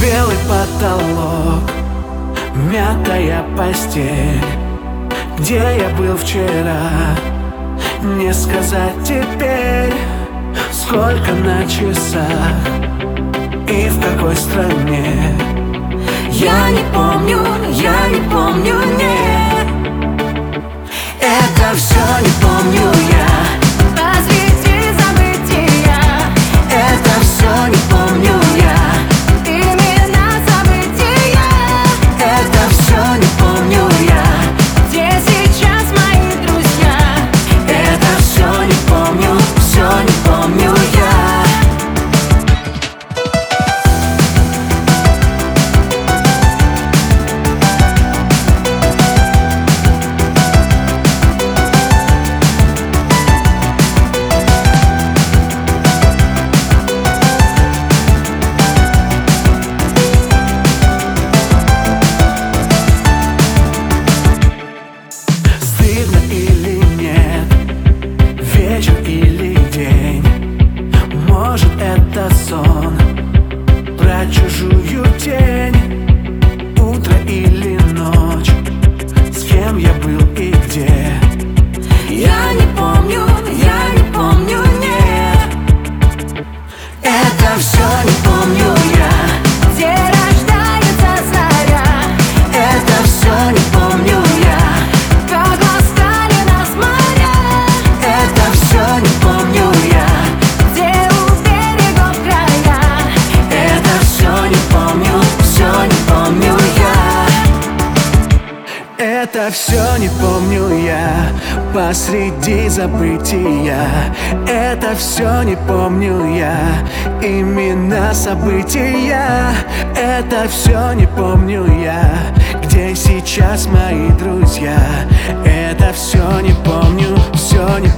Белый потолок, мятая постель. Где я был вчера, не сказать теперь Сколько на часах и в какой стране. Я не помню, я не помню, нет Это все не помню Может это Это все не помню я. Посреди забытия. Это все не помню я. Имена события. Это все не помню я. Где сейчас мои друзья? Это все не помню, все не помню